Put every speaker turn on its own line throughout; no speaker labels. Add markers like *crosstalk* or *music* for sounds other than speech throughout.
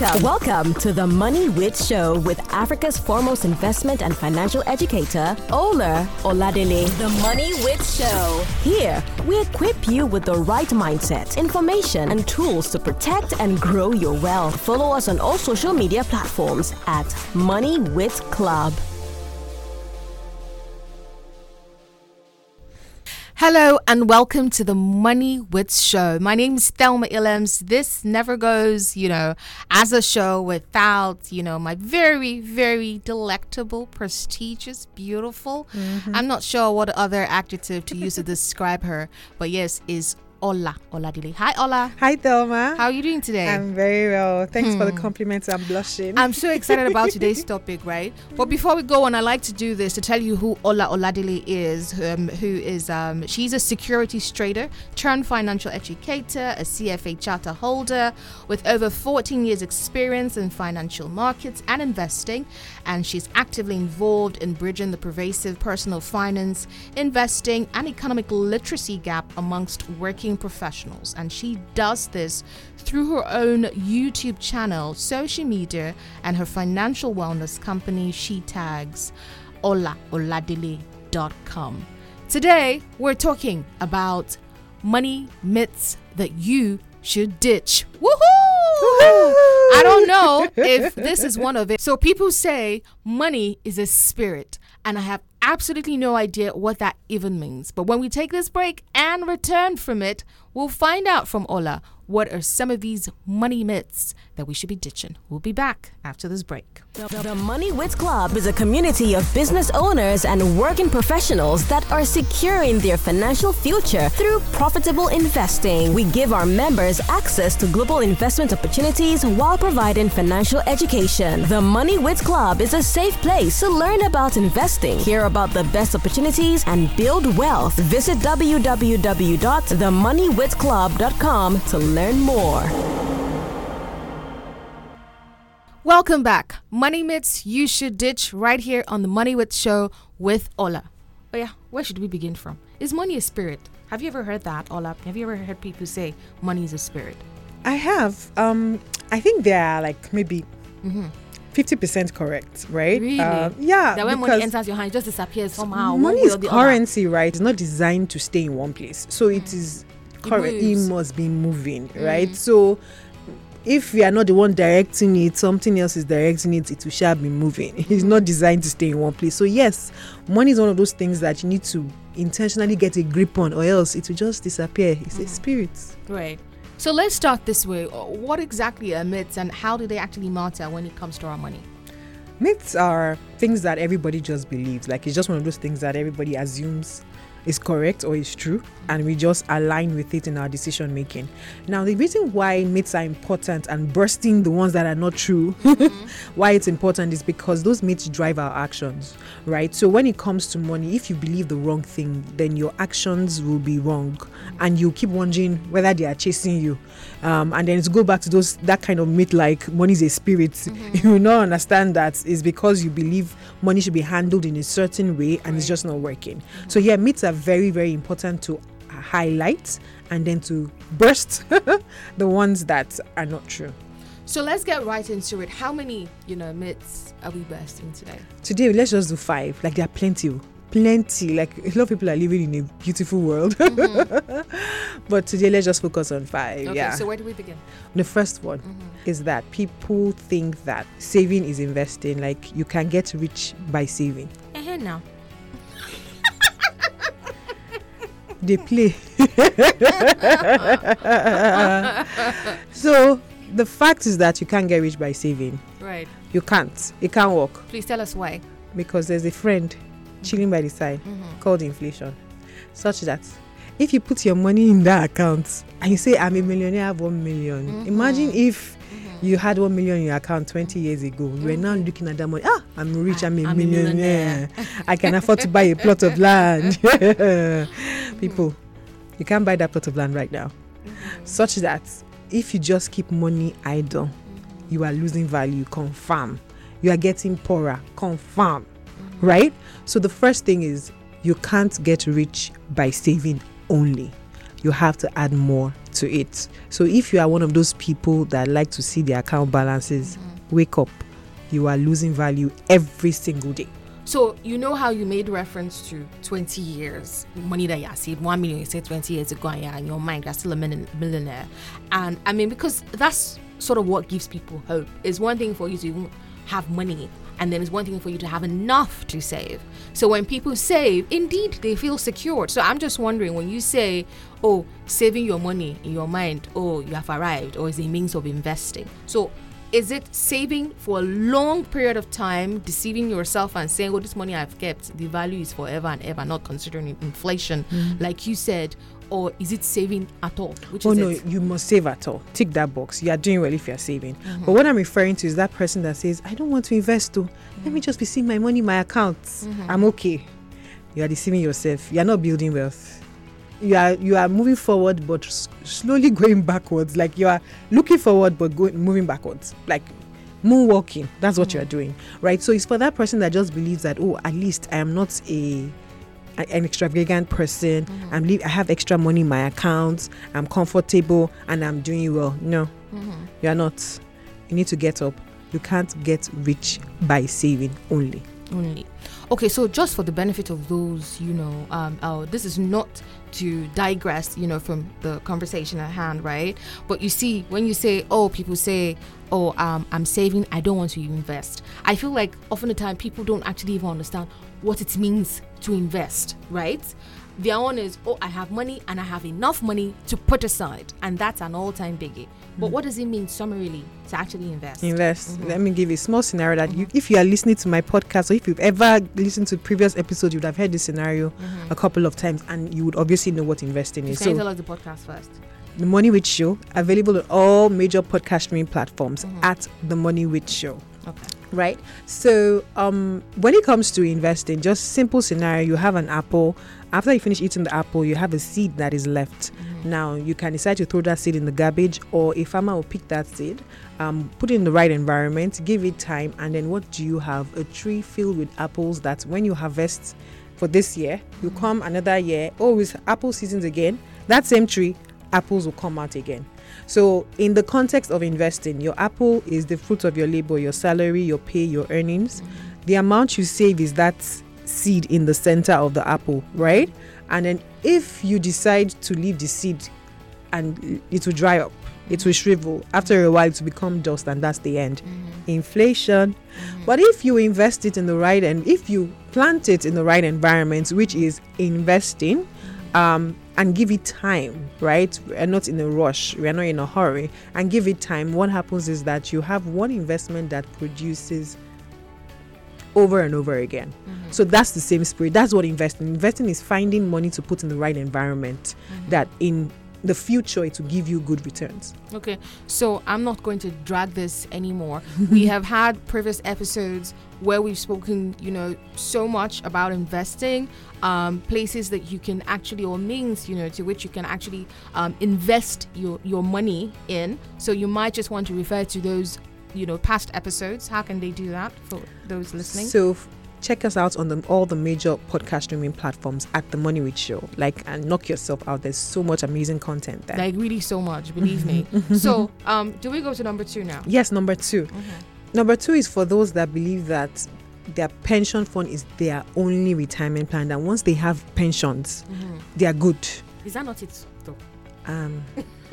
Welcome, welcome to the Money Wit Show with Africa's foremost investment and financial educator, Ola Oladele. The Money Wit Show. Here, we equip you with the right mindset, information, and tools to protect and grow your wealth. Follow us on all social media platforms at Money Wit Club.
Hello and welcome to the Money Wits Show. My name is Thelma Illems. This never goes, you know, as a show without, you know, my very, very delectable, prestigious, beautiful. Mm-hmm. I'm not sure what other adjective to use to *laughs* describe her, but yes, is Ola Oladele. Hi, Ola.
Hi, Thelma.
How are you doing today?
I'm very well. Thanks hmm. for the hmm. compliments. I'm blushing.
I'm so excited about *laughs* today's topic, right? But before we go on, I like to do this to tell you who Ola Oladele is. Um, who is um, she's a securities trader, turned financial educator, a CFA charter holder with over 14 years experience in financial markets and investing, and she's actively involved in bridging the pervasive personal finance, investing, and economic literacy gap amongst working professionals, and she does this through her own YouTube channel, social media, and her financial wellness company she tags olaoladile.com. Today, we're talking about money myths that you should ditch. Woohoo! I don't know *laughs* if this is one of it. So people say money is a spirit, and I have absolutely no idea what that even means. But when we take this break and return from it, we'll find out from Ola what are some of these money myths that we should be ditching. We'll be back after this break.
The, Money Wits Club is a community of business owners and working professionals that are securing their financial future through profitable investing. We give our members access to global investment opportunities while providing financial education. The Money Wits Club is a safe place to learn about investing, hear about the best opportunities, and build wealth. Visit www.themoneywitsclub.com to learn more.
Welcome back. Money myths you should ditch right here on the Money Wit Show with Ola. Oh yeah, where should we begin from? Is money a spirit? Have you ever heard that, Ola? Have you ever heard people say money is a spirit?
I have. Um, I think there are like maybe mm-hmm. 50% correct, right?
Really? Uh,
yeah.
That when money enters your hand, it just disappears somehow.
Money is currency, other. right? It's not designed to stay in one place. So mm. it is correct. It, it, must be moving, mm. right? So if we are not the one directing it, something else is directing it, it will shall be moving. *laughs* It's not designed to stay in one place. So yes, money is one of those things that you need to intentionally get a grip on or else it will just disappear. It's mm. a spirit.
Right. So let's start this way. Uh, what exactly are myths and how do they actually matter when it comes to our money?
Myths are things that everybody just believes. Like it's just one of those things that everybody assumes is correct or is true and we just align with it in our decision making. Now, the reason why myths are important and bursting the ones that are not true, *laughs* mm-hmm. why it's important is because those myths drive our actions, right? So, when it comes to money, if you believe the wrong thing, then your actions will be wrong and you keep wondering whether they are chasing you. Um, and then to go back to those that kind of myth like money is a spirit, mm-hmm. *laughs* you will not understand that is because you believe money should be handled in a certain way and right. it's just not working. Mm-hmm. So, yeah, myths are very, very important to highlight and then to burst *laughs* the ones that are not true.
So let's get right into it. How many, you know, myths are we bursting today?
Today, let's just do five. Like there are plenty, plenty. Like a lot of people are living in a beautiful world, *laughs* mm-hmm. but today let's just focus on five.
Okay,
yeah.
So where do we begin?
The first one mm-hmm. is that people think that saving is investing. Like you can get rich by saving.
Uh-huh, now
they play. *laughs* so the fact is that you can't get rich by saving.
Right.
You can't. It can't work.
Please tell us why.
Because there's a friend chilling by the side mm-hmm. called inflation, such that if you put your money in that account and you say I'm a millionaire, I have one million. Mm-hmm. Imagine if you had one million in your account 20 years ago. You are now looking at that money. Ah, I'm rich. I'm a I'm millionaire. A millionaire. *laughs* I can afford to buy a plot of land. *laughs* *laughs* People, you can't buy that plot of land right now. Such that if you just keep money idle, you are losing value. Confirm. You are getting poorer. Confirm. Right? So the first thing is you can't get rich by saving only you have to add more to it. So if you are one of those people that like to see the account balances,
Mm-hmm.
wake up. You are losing value every single day.
So you know how you made reference to 20 years money that you saved one million you said 20 years ago and yeah in your mind you're still a millionaire and I mean because that's sort of what gives people hope it's one thing for you to even have money and then it's one thing for you to have enough to save. So when people save indeed they feel secured. So I'm just wondering when you say oh saving your money in your mind oh you have arrived or is a means of investing? So is it saving for a long period of time, deceiving yourself and saying, "Oh, this money I've kept, the value is forever and ever," not considering inflation, mm-hmm. like you said, or is it saving at all? Which
oh no,
it?
you must save at all. Tick that box. You are doing well if you are saving.
Mm-hmm.
But what I'm referring to is that person that says, I don't want to invest though. Let me just be seeing my money my accounts.
Mm-hmm.
I'm okay. You are deceiving yourself. You are not building wealth. You are you are moving forward but s- slowly *laughs* going backwards. Like you are looking forward but going moving backwards. Like moonwalking. That's what you are doing. Right? So it's for that person that just believes that, oh, at least I am not a- an extravagant person. I'm li- I have extra money in my accounts. I'm comfortable and I'm doing well. No, you are not. You need to get up. You can't get rich by saving only.
only. Okay, so just for the benefit of those, you know, um, uh, this is not to digress, you know, from the conversation at hand, right? But you see, when you say, oh, people say, oh, um, I'm saving, I don't want to invest. I feel like often the time people don't actually even understand what it means to invest, right? Their one is, oh, I have money and I have enough money to put aside, and that's an all-time biggie. But mm. what does it mean summarily to actually invest?
Invest. Mm-hmm. Let me give you a small scenario that you, if you are listening to my podcast or if you've ever listened to previous episodes, you would have heard this scenario mm-hmm. a couple of times and you would obviously know what investing is. So
tell us the podcast first?
The Money Wit Show, available on all major podcast streaming platforms at The Money Wit Show.
Okay.
Right. So, um, when it comes to investing, just simple scenario: you have an apple. After you finish eating the apple, you have a seed that is left. Now, you can decide to throw that seed in the garbage, or a farmer will pick that seed, um, put it in the right environment, give it time, and then what do you have? A tree filled with apples that, when you harvest for this year, you come another year. Oh, it's apple seasons again. That same tree, apples will come out again. So, in the context of investing, your apple is the fruit of your labor, your salary, your pay, your earnings. The amount you save is that seed in the center of the apple, right? And then, if you decide to leave the seed and it will dry up, it will shrivel. After a while, it will become dust, and that's the end. Inflation. But if you invest it in the right and if you plant it in the right environment, which is investing, um, and give it time, right? We're not in a rush, we're not in a hurry, and give it time. What happens is that you have one investment that produces over and over again. Mm-hmm. So that's the same spirit. That's what investing. Investing is finding money to put in the right environment mm-hmm. that in the future to give you good returns.
Okay, so I'm not going to drag this anymore. *laughs* we have had previous episodes where we've spoken, you know, so much about investing, um, places that you can actually, or means, you know, to which you can actually um, invest your, your money in. So you might just want to refer to those, you know, past episodes. How can they do that for those listening?
So check us out on the, all the major podcast streaming platforms at the Money Wit Show. Like and knock yourself out. There's so much amazing content there.
like really so much, believe me. *laughs* so, um, do we go to number two now?
yes, number 2 Number two is for those that believe that their pension fund is their only retirement plan. And once they have pensions, they are good.
Is that not it though?
Um,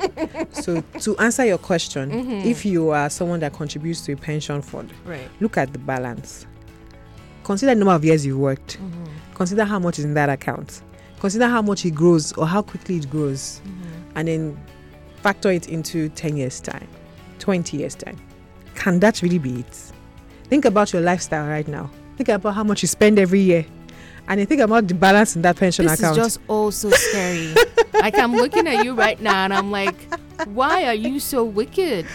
*laughs* so to answer your question, if you are someone that contributes to a pension fund,
Right.
look at the balance. Consider the number of years you've worked. Mm-hmm. Consider how much is in that account. Consider how much it grows or how quickly it grows. Mm-hmm. And then factor it into 10 years' time, 20 years' time. Can that really be it? Think about your lifestyle right now. Think about how much you spend every year. And then think about the balance in that pension
This
account.
is just all so scary. like I'm looking at you right now and I'm like, why are you so wicked?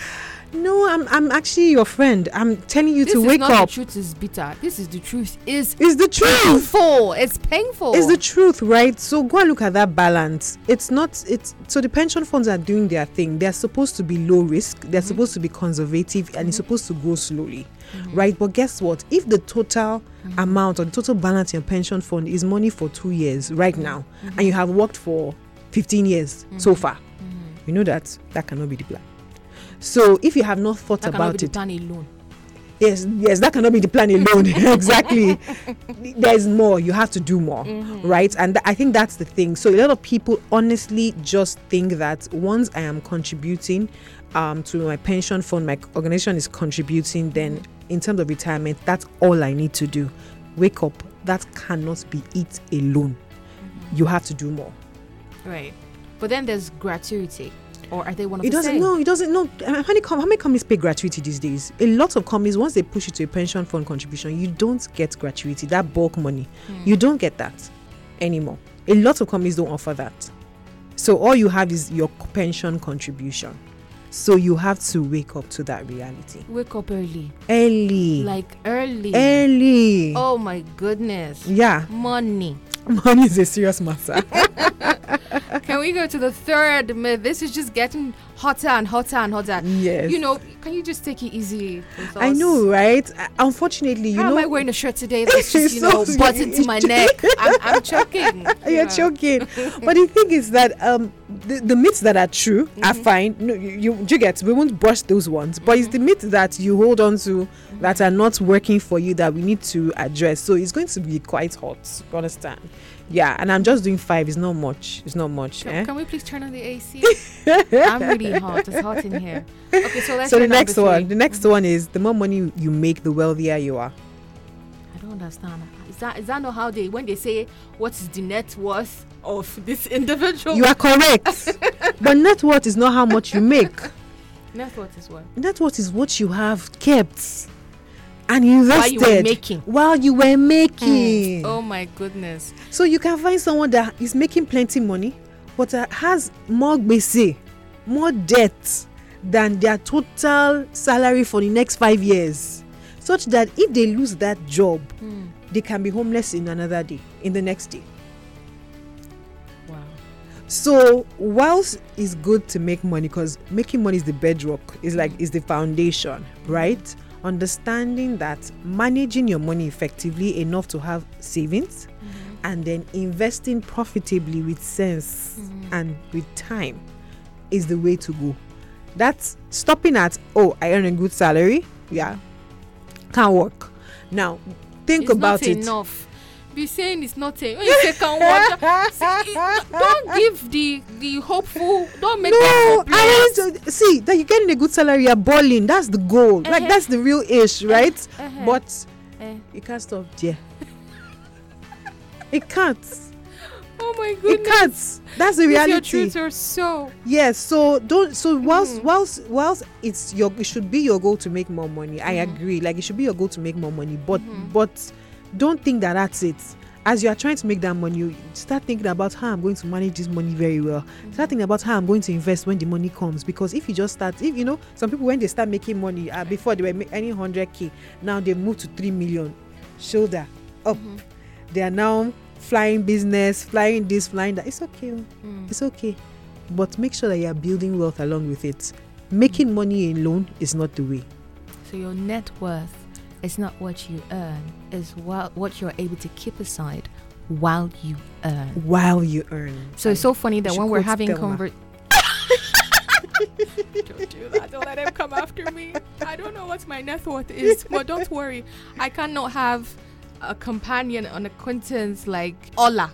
No, I'm, I'm actually your friend. I'm telling you
This
to
is
wake
not
up.
the truth is bitter. This is the truth is
It's the truth.
painful. It's painful.
It's the truth, right? So go and look at that balance. It's not. It's so the pension funds are doing their thing. They're supposed to be low risk. They're mm-hmm. supposed to be conservative, and it's mm-hmm. supposed to grow slowly, mm-hmm. right? But guess what? If the total amount or the total balance in your pension fund is money for two years right now, and you have worked for 15 years so far. You know that that cannot be the plan. So if you have not thought
That
about it,
plan alone.
yes, yes, that cannot be the plan alone. *laughs* exactly. There's more. You have to do more, mm-hmm. right? And th- I think that's the thing. So a lot of people honestly just think that once I am contributing um, to my pension fund, my organization is contributing, then mm-hmm. in terms of retirement, that's all I need to do. Wake up. That cannot be it alone. Mm-hmm. You have to do more.
Right. But then there's gratuity. Or are they one of
It
the
doesn't.
same?
No, it doesn't. No. Uh, How many, how many companies pay gratuity these days? A lot of companies, once they push you to a pension fund contribution, you don't get gratuity. That bulk money, you don't get that anymore. A lot of companies don't offer that. So all you have is your pension contribution. So you have to wake up to that reality
Wake up early.
early.
Like early.
early.
Oh my goodness.
Yeah,
Money. *laughs*
money is a serious matter. *laughs*
Can we go to the third myth? This is just getting hotter and hotter and hotter.
yes.
You know, can you just take it easy? with
I know, right? Uh, Unfortunately, you
How
know.
am I wearing a shirt today that's *laughs* just, you know,
So-
buttoned to my neck? I'm, I'm choking. *laughs*
You're
Yeah.
choking. *laughs* but the thing is that um the, the myths that are true are
Mm-hmm.
fine. No, you, you you get we won't brush those ones. But it's the myths that you hold on to
Mm-hmm.
that are not working for you that we need to address. So it's going to be quite hot. You understand? Yeah, and I'm just doing five. It's not much. It's not much.
Can,
eh?
can we please turn on the AC? *laughs* I'm really hot. It's hot in here. Okay, so let's
So the next one, the next one is the more money you make, the wealthier you are.
I don't understand. Is that is that not how they when they say what is the net worth of this *laughs* individual?
You are correct. *laughs* but net worth is not how much you make.
net worth is what?
Net worth is what you have kept and invested
While you were making.
while you were making.
Oh my goodness.
So you can find someone that is making plenty money, but uh, has more gbese, more debt than their total salary for the next five years, such that if they lose that job,
Hmm.
they can be homeless in another day, in the next day.
Wow.
So whilst it's good to make money, because making money is the bedrock, is like is the foundation, right? Understanding that managing your money effectively enough to have savings mm-hmm. and then investing profitably with sense mm-hmm. and with time is the way to go. That's stopping at oh, I earn a good salary, yeah, can't work. Now think
it's
about it.
enough. Be saying it's nothing. When you say can watch, *laughs* see, it- don't give the the hopeful. Don't make them
No,
hopeless.
I to see that you're getting a good salary, you're balling. That's the goal. Like
Uh-huh.
that's the real ish, right?
uh-huh.
But
Eh.
you can't stop there. it can't.
Oh my goodness It
can't. That's the
It's your
reality.
truth or so.
Yes. So don't. So whilst
Mhm.
whilst whilst it's your it should be your goal to make more money. I
Mhm.
agree. Like it should be your goal to make more money. But
Mhm.
but don't think that that's it. As you are trying to make that money, you start thinking about how I'm going to manage this money very well. Start thinking about how I'm going to invest when the money comes. Because if you just start, if you know, some people when they start making money, uh, before they were earning 100k, now they move to 3 million. Shoulder up.
Mhm.
They are now flying business, flying this, flying that. It's okay. oh.
Mm.
It's okay. But make sure that you are building wealth along with it. Making money alone is not the way.
So your net worth is not what you earn, is what what you're able to keep aside while you earn.
While you earn.
So it's so funny that when we're having convert. *laughs* don't do that. Don't let him come after me. I don't know what my net worth is, but don't worry. I cannot have a companion, an acquaintance like Ola,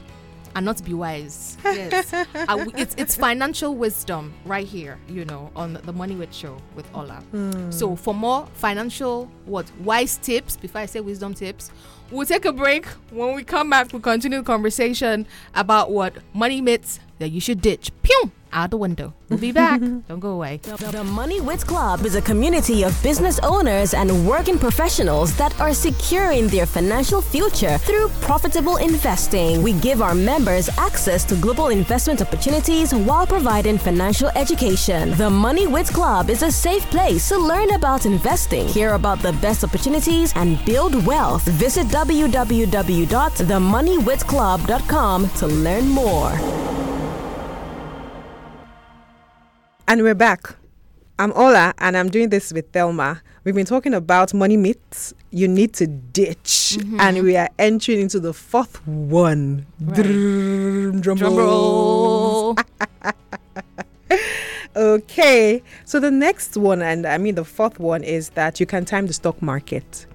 and not be wise. *laughs* Yes, w it's it's financial wisdom right here. You know, on the Money Wit Show with Ola.
Hmm.
So for more financial what wise tips, before I say wisdom tips, we'll take a break. When we come back, we'll continue the conversation about what money myths that you should ditch. Pew! Out the window. We'll be back. *laughs* Don't go away.
The Money Wits Club is a community of business owners and working professionals that are securing their financial future through profitable investing. We give our members access to global investment opportunities while providing financial education. The Money Wits Club is a safe place to learn about investing, hear about the best opportunities, and build wealth. Visit www.themoneywitsclub.com to learn more.
And we're back. I'm Ola and I'm doing this with Thelma. We've been talking about money myths you need to ditch.
Mm-hmm.
And we are entering into the fourth one.
Right.
Drum
Drum
rolls. okay. So the next one, and I mean the fourth one, is that you can time the stock market.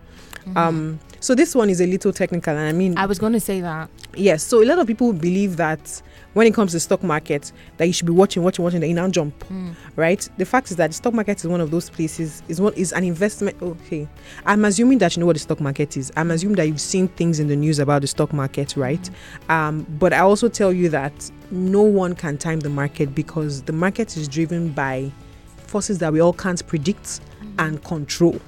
Um, so this one is a little technical, and I mean,
I was going to say that.
yes. So a lot of people believe that when it comes to stock market, that you should be watching, watching, watching, then you now jump, hmm. right? The fact is that the stock market is one of those places. is one is an investment. Okay, I'm assuming that you know what the stock market is. I'm assuming that you've seen things in the news about the stock market, right? Hmm. Um, but I also tell you that no one can time the market because the market is driven by forces that we all can't predict hmm. and control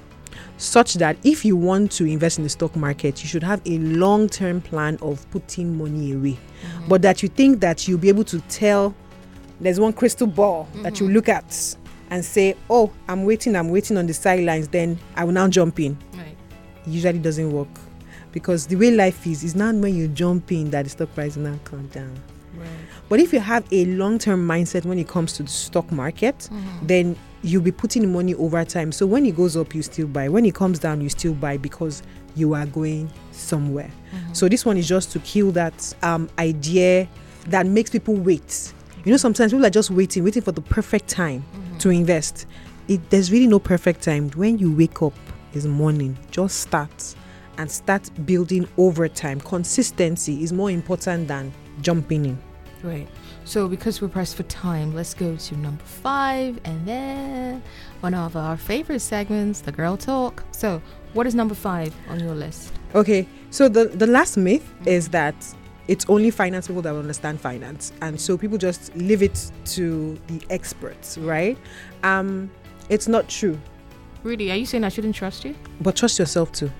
such that if you want to invest in the stock market, you should have a long term plan of putting money away. Mm-hmm. But that you think that you'll be able to tell there's one crystal ball that you mm-hmm. look at and say, Oh, I'm waiting, I'm waiting on the sidelines, then I will now jump in.
Right.
Usually doesn't work. Because the way life is, is not when you jump in that the stock price will now come down.
Right.
But if you have a long term mindset when it comes to the stock market, mm-hmm. then you'll be putting money over time. So when it goes up, you still buy. When it comes down, you still buy because you are going somewhere. So this one is just to kill that um, idea that makes people wait. You know, sometimes people are just waiting, waiting for the perfect time to invest. It, there's really no perfect time. When you wake up is morning, just start and start building over time. Consistency is more important than jumping in.
Right. So because we're pressed for time, let's go to number five and then one of our favorite segments, the girl talk. So what is number five on your list?
Okay, so the the last myth is that it's only finance people that understand finance, and so people just leave it to the experts, right? Um, it's not true,
Really, are you saying I shouldn't trust you?
but trust yourself too.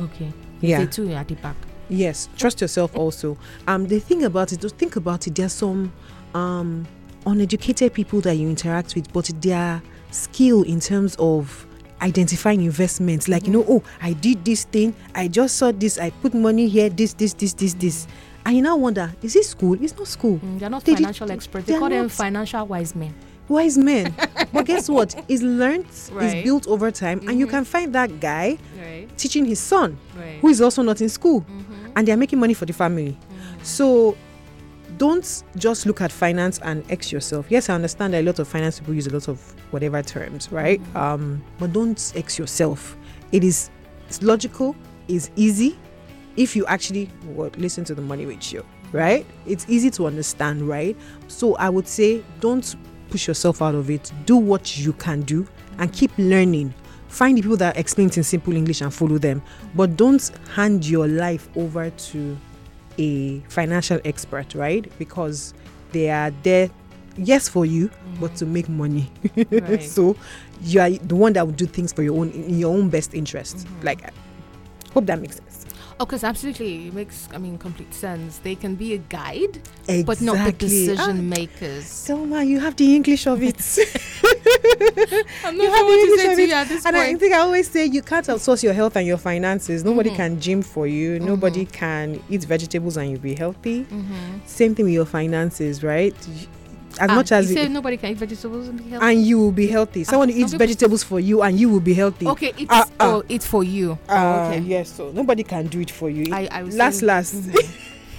Okay.
Yeah.
Say two at the back.
Yes, trust yourself also. Um, the thing about it, just think about it. There's some um uneducated people that you interact with, but their skill in terms of identifying investments, like you know, oh, I did this thing, I just saw this, I put money here, this, this, this, this, this, and you now wonder, is this school? It's not school.
Mm, they're not
They did-
financial experts. They call them
not.
financial wise men.
Wise men, but guess *laughs* what? It's learned,
Right.
it's built over time, and you can find that guy
Right.
teaching his son
Right.
who is also not in school and they're making money for the family. So don't just look at finance and X yourself. Yes, I understand that a lot of finance people use a lot of whatever terms, right? Um, but don't X yourself. It is it's logical, it's easy if you actually well, listen to the money ratio, right? It's easy to understand, right? So I would say don't push yourself out of it. Do what you can do and keep learning. Find the people that explain it in simple English and follow them. But don't hand your life over to a financial expert, right? Because they are there, yes, for you, mm. but to make money.
Right. *laughs*
so you are the one that will do things for your own in your own best interest. Mm-hmm. Like, hope that makes sense.
Oh, because absolutely, it makes I mean complete sense. They can be a guide, but not the decision makers.
Thelma, you have the English of it. *laughs*
I'm not
have
sure what to say to
it.
you at this
and I think I always say you can't outsource your health and your finances. Nobody
Mhm.
can gym for you. Nobody can eat vegetables and you'll be healthy.
Mhm.
Same thing with your finances, right? As
Ah,
much as
you say nobody can eat vegetables and be healthy.
and you will be healthy. Someone who eats vegetables for you and you will be healthy.
okay, it's
Ah, ah.
oh, it's for you. Oh, okay.
Yes, so nobody can do it for you.
I, I
last, last.
Mhm.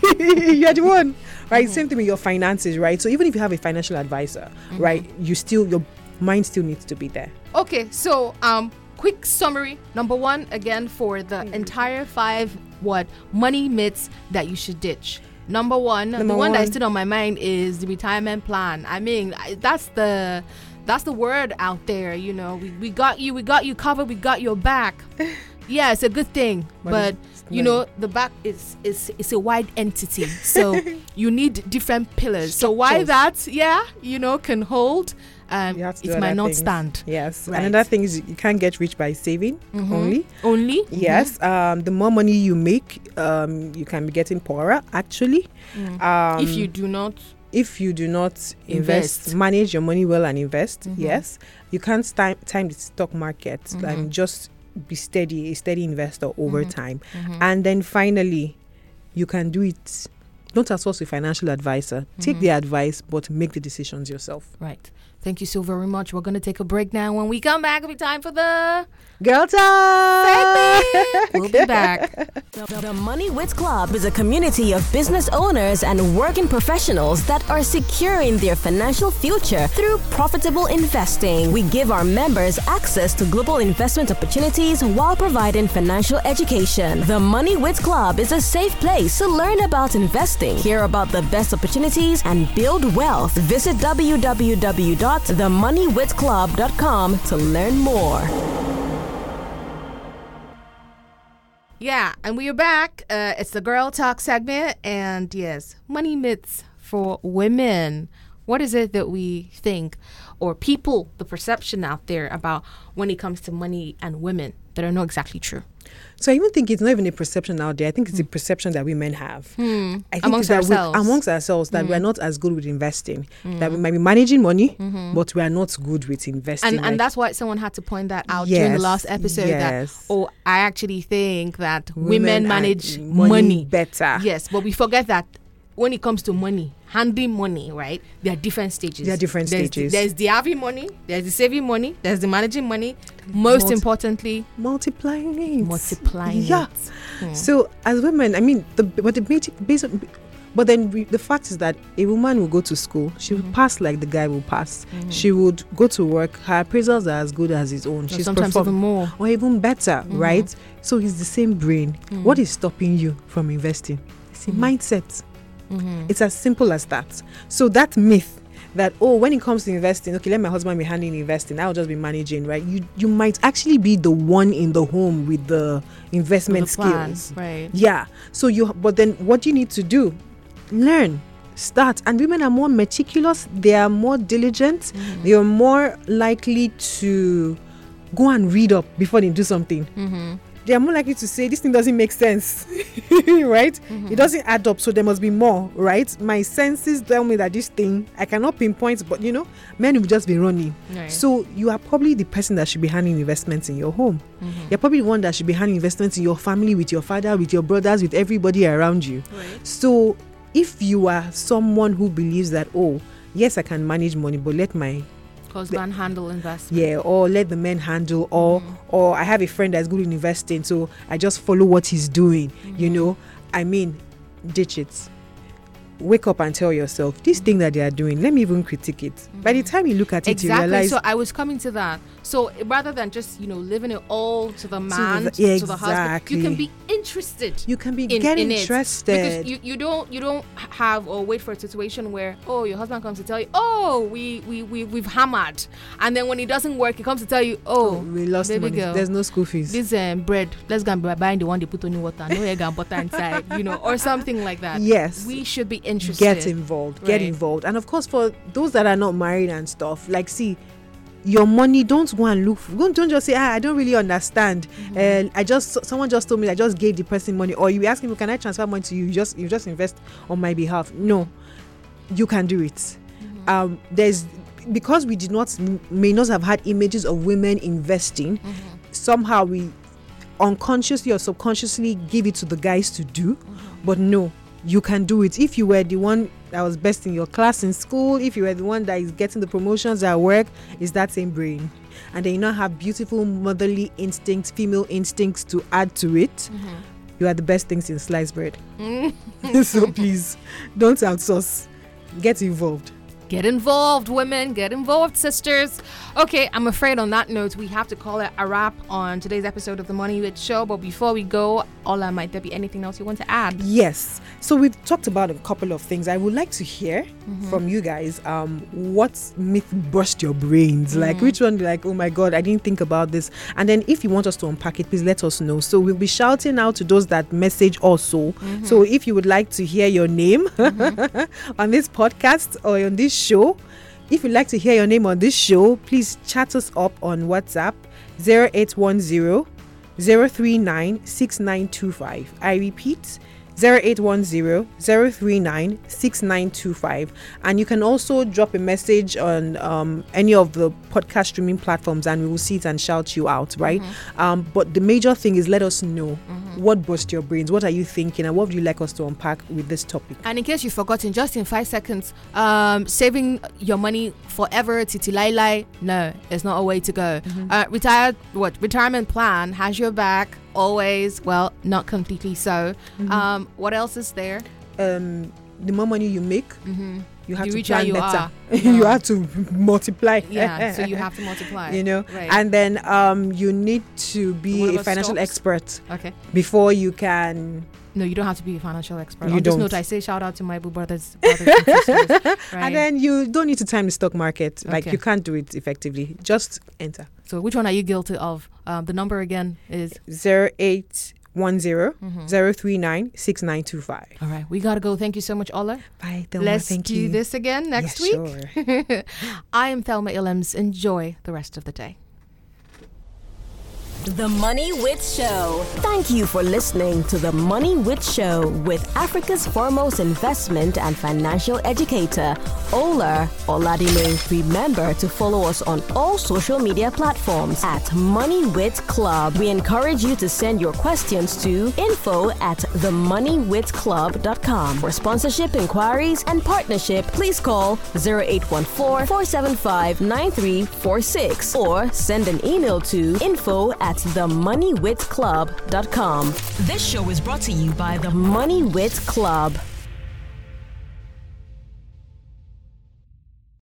*laughs*
You're the one, right?
Mhm.
Same thing with your finances, right? So even if you have a financial advisor,
Mhm.
right, you still your mind still needs to be there.
Okay, so um, quick summary. Number one, again, for the
Mm.
entire five what money myths that you should ditch. Number one, the
Number
one that
one.
is still on my mind is the retirement plan. I mean, that's the that's the word out there. You know, we, we got you, we got you covered, we got your back. *laughs* yeah, it's a good thing,
But
but you know the back is is is a wide entity, so *laughs* you need different pillars. So why that? Yeah, you know, can hold. Um,
You have to do
it might not
things.
stand.
Yes.
Right.
Another thing is you can't get rich by saving
Mhm.
only.
Only?
Yes. Um, the more money you make, um, you can be getting poorer. Actually,
Mhm.
um,
if you do not,
if you do not invest,
Invest.
manage your money well and invest,
Mhm.
yes, you can't time time the stock market and just be steady, a steady investor over
Mhm.
time.
Mhm.
And then finally, you can do it. Don't outsource a financial advisor. Take
Mhm.
the advice, but make the decisions yourself.
right. Thank you so very much. We're going to take a break now. When we come back, it'll be time for the
Girl time. *laughs*
We'll be back.
The, the Money Wits Club is a community of business owners and working professionals that are securing their financial future through profitable investing. We give our members access to global investment opportunities while providing financial education. The Money Wits Club is a safe place to learn about investing, hear about the best opportunities, and build wealth. Visit www.themoneywitsclub.com to learn more.
Yeah, and we are back. Uh, it's the girl talk segment, and yes, money myths for women. What is it that we think, or people, the perception out there about when it comes to money and women that are not exactly true?
So I even think it's not even a perception out there. I think it's a perception that women have. I think
Hmm. Amongst
that
ourselves. Hmm.
We, amongst ourselves, that we're not as good with investing. That we might be managing money, but we are not good with investing.
Mm-hmm. And
like-
and that's why someone had to point that out during the last episode.
yes.
That oh, I actually think that women,
Women
manage
money
money
better.
Yes, but we forget that when it comes to money, handling money, right? There are different stages.
There are different
There's
stages.
The, there's the having money, there's the saving money, there's the managing money. Most
Multi-
importantly,
multiplying it.
multiplying
Yeah.
it. Hmm.
So as women, I mean, the but the basic, basic but then we, the fact is that a woman will go to school. She
Mm-hmm.
will hmm. pass like the guy will pass. Hmm. She would go to work. Her appraisals are as good as his own.
Or
She's
sometimes
perform-
even more.
or even better, right? So it's the same brain. What is stopping you from investing? It's a mindset. It's as simple as that. So that myth that oh, when it comes to investing, okay, let my husband be handling investing. I'll just be managing, right? You you might actually be the one in the home with the investment
The plan,
skills.
right?
Yeah. So you but then what you need to do? Learn. Start. And women are more meticulous, they are more diligent,
Mm-hmm.
they are more likely to go and read up before they do something.
Mm-hmm.
They are more likely to say this thing doesn't make sense. *laughs* right?
Mm-hmm.
It doesn't add up, so there must be more, right? My senses tell me that this thing I cannot pinpoint, but you know, men will just be running.
Right.
So you are probably the person that should be handling investments in your home.
Mm-hmm.
You're probably the one that should be handling investments in your family, with your father, with your brothers, with everybody around you.
Right.
So if you are someone who believes that, oh, yes, I can manage money, but let my
Husband handle investment.
yeah, or let the men handle, or mm. or I have a friend that's good in investing, so I just follow what he's doing. You mm. know, I mean, ditch it. Wake up and tell yourself this thing that they are doing. Let me even critique it. By the time you look at it, you
Exactly.
realize
So I was coming to that. So rather than just you know living it all to the man, to,
yeah,
to the husband, you can be interested.
you can be
in,
get
in
interested.
because you, you don't you don't have or wait for a situation where oh your husband comes to tell you oh we we, we we've hammered and then when it doesn't work he comes to tell you oh,
we lost
baby
money.
girl,
There's no school fees.
this um, bread let's go and buy buying the one they put on the water no egg and butter inside you know or something like that
Yes.
we should be interested.
Get involved get involved. And of course for those that are not married and stuff like see your money don't go and look for, don't, don't just say ah, i don't really understand.
Mm-hmm.
uh, i just someone just told me i just gave the person money or you ask me can i transfer money to you? You just you just invest on my behalf. No you can do it.
Mm-hmm.
um there's because we did not may not have had images of women investing
Mm-hmm.
somehow we unconsciously or subconsciously give it to the guys to do but no you can do it. If you were the one that was best in your class in school if you were the one that is getting the promotions at work is that same brain. And then you now have beautiful motherly instincts female instincts to add to it. Mm-hmm. You are the best things in sliced bread. Mm. *laughs* So please don't outsource. Get involved
Get involved, women. Get involved, sisters. Okay, I'm afraid on that note, we have to call it a wrap on today's episode of the Money Wit Show. But before we go, Ola, might there be anything else you want to add?
Yes. So we've talked about a couple of things. I would like to hear mm-hmm. from you guys. Um, what myth burst your brains? Like mm-hmm. which one? Like oh my god, I didn't think about this. And then if you want us to unpack it, please let us know. So we'll be shouting out to those that message also. Mm-hmm. So if you would like to hear your name *laughs* on this podcast or on this show. If you'd like to hear your name on this show, please chat us up on WhatsApp 0810 039 6925. I repeat 0810 039 6925. And you can also drop a message on um, any of the podcast streaming platforms and we will see it and shout you out, right?
Mm-hmm.
Um, but the major thing is let us know what burst your brains, what are you thinking, and what would you like us to unpack with this topic?
And in case you've forgotten, just in five seconds, um, saving your money forever, titilailai, no, it's not a way to go. Uh, retired, what retirement plan has your back always. Well, not completely so. Um, what else is there?
Um, the more money you make, you have to plan
you
better.
are. *laughs*
you have to multiply. *laughs*
Yeah, so you have to multiply. *laughs*
you know
Right.
and then um you need to be a financial
stocks?
expert
okay.
before you can
No, you don't have to be a financial expert.
You
On this
don't.
note, I say shout out to my boo brothers, brothers and sisters. Right.
and then you don't need to time the stock market like you can't do it effectively just enter
so, which one are you guilty of? Um, the number again is
0810
Mm-hmm.
039 6925
all right. We gotta go. Thank you so much, Ola.
bye Thelma.
Let's
thank
do
you
this again next
Yeah,
week.
sure. *laughs*
I am Thelma Illems. Enjoy the rest of the day.
The Money Wit Show. Thank you for listening to The Money Wit Show with Africa's foremost investment and financial educator, Ola Oladele. Remember to follow us on all social media platforms at Money Wit Club. We encourage you to send your questions to info at themoneywitclub.com. For sponsorship inquiries and partnership, please call 0814 475 9346 or send an email to info at themoneywitclub.com. This show is brought to you by the Money Wit Club.